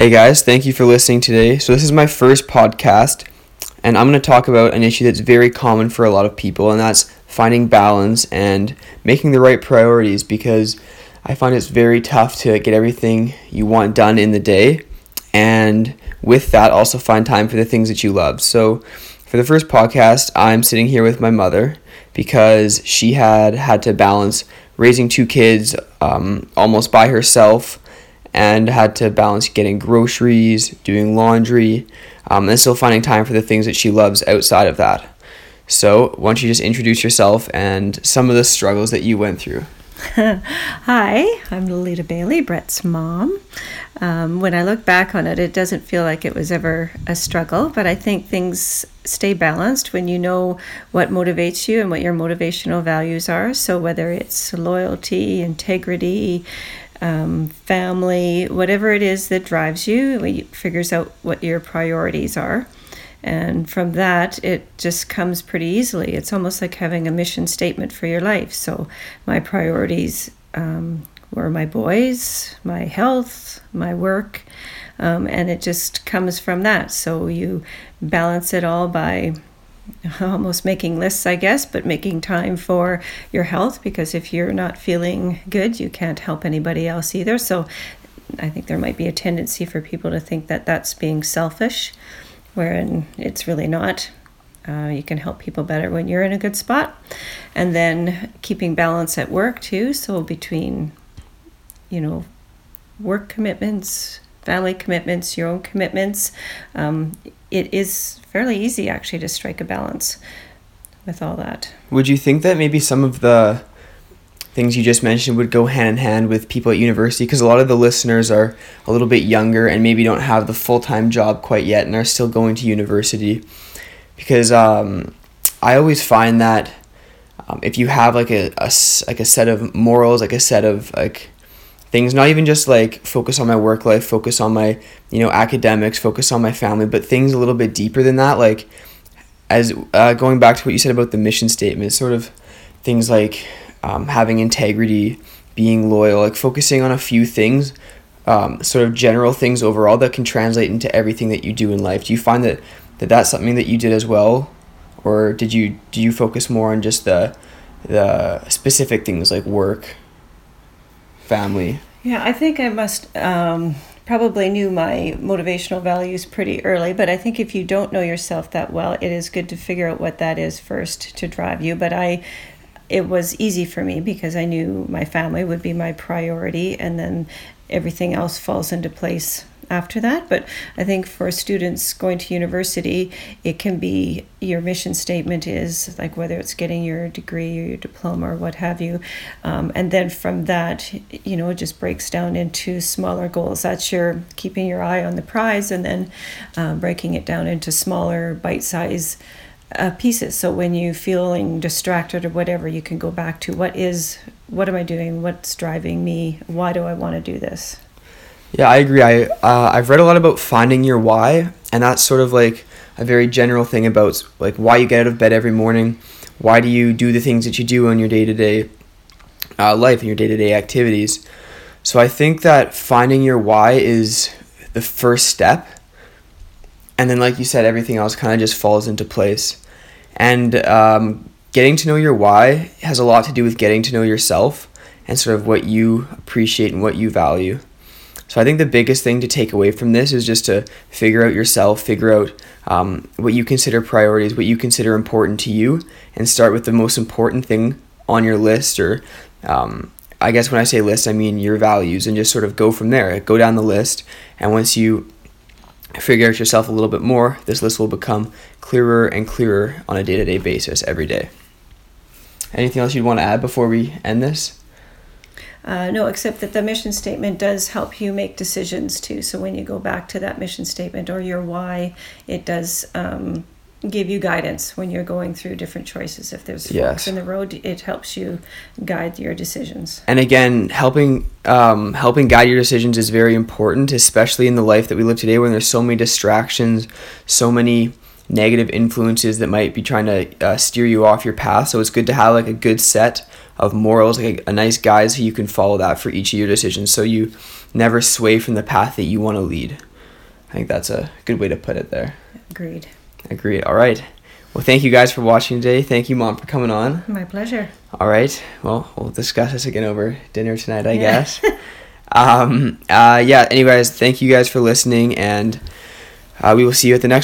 Hey guys, thank you for listening today. So, this is my first podcast, and I'm going to talk about an issue that's very common for a lot of people, and that's finding balance and making the right priorities because I find it's very tough to get everything you want done in the day, and with that, also find time for the things that you love. So, for the first podcast, I'm sitting here with my mother because she had had to balance raising two kids um, almost by herself and had to balance getting groceries, doing laundry, um, and still finding time for the things that she loves outside of that. So, why don't you just introduce yourself and some of the struggles that you went through? Hi, I'm Lolita Bailey, Brett's mom. Um, when I look back on it, it doesn't feel like it was ever a struggle, but I think things stay balanced when you know what motivates you and what your motivational values are. So, whether it's loyalty, integrity, um, family, whatever it is that drives you, it figures out what your priorities are. And from that, it just comes pretty easily. It's almost like having a mission statement for your life. So, my priorities um, were my boys, my health, my work, um, and it just comes from that. So, you balance it all by almost making lists, I guess, but making time for your health because if you're not feeling good, you can't help anybody else either. So I think there might be a tendency for people to think that that's being selfish, wherein it's really not. Uh, you can help people better when you're in a good spot. And then keeping balance at work too. So between, you know, work commitments, family commitments, your own commitments, um, it is fairly easy actually to strike a balance with all that. Would you think that maybe some of the things you just mentioned would go hand in hand with people at university? Because a lot of the listeners are a little bit younger and maybe don't have the full time job quite yet and are still going to university. Because um, I always find that um, if you have like a, a like a set of morals, like a set of like things not even just like focus on my work life focus on my you know academics focus on my family but things a little bit deeper than that like as uh, going back to what you said about the mission statement sort of things like um, having integrity being loyal like focusing on a few things um, sort of general things overall that can translate into everything that you do in life. Do you find that, that that's something that you did as well? Or did you do you focus more on just the the specific things like work family? Yeah, I think I must um, probably knew my motivational values pretty early, but I think if you don't know yourself that well, it is good to figure out what that is first to drive you. But I, it was easy for me because I knew my family would be my priority, and then everything else falls into place after that. But I think for students going to university, it can be your mission statement is like whether it's getting your degree or your diploma or what have you. Um, and then from that, you know, it just breaks down into smaller goals. That's your keeping your eye on the prize and then um, breaking it down into smaller bite size. Uh, pieces so when you're feeling distracted or whatever you can go back to what is what am i doing what's driving me why do i want to do this yeah, I agree. I uh, I've read a lot about finding your why, and that's sort of like a very general thing about like why you get out of bed every morning, why do you do the things that you do in your day to day life and your day to day activities. So I think that finding your why is the first step, and then like you said, everything else kind of just falls into place. And um, getting to know your why has a lot to do with getting to know yourself and sort of what you appreciate and what you value. So I think the biggest thing to take away from this is just to figure out yourself, figure out um, what you consider priorities, what you consider important to you, and start with the most important thing on your list. Or um, I guess when I say list, I mean your values, and just sort of go from there. Go down the list, and once you figure out yourself a little bit more, this list will become clearer and clearer on a day to day basis every day. Anything else you'd want to add before we end this? Uh, no, except that the mission statement does help you make decisions too. So when you go back to that mission statement or your why, it does um, give you guidance when you're going through different choices. If there's yes. forks in the road, it helps you guide your decisions. And again, helping um, helping guide your decisions is very important, especially in the life that we live today, when there's so many distractions, so many negative influences that might be trying to uh, steer you off your path. So it's good to have like a good set of morals, like a, a nice guide so you can follow that for each of your decisions so you never sway from the path that you want to lead. I think that's a good way to put it there. Agreed. Agreed. All right. Well, thank you guys for watching today. Thank you, Mom, for coming on. My pleasure. All right. Well, we'll discuss this again over dinner tonight, I Yeah. guess. um, uh, yeah. Anyways, thank you guys for listening, and uh, we will see you at the next one.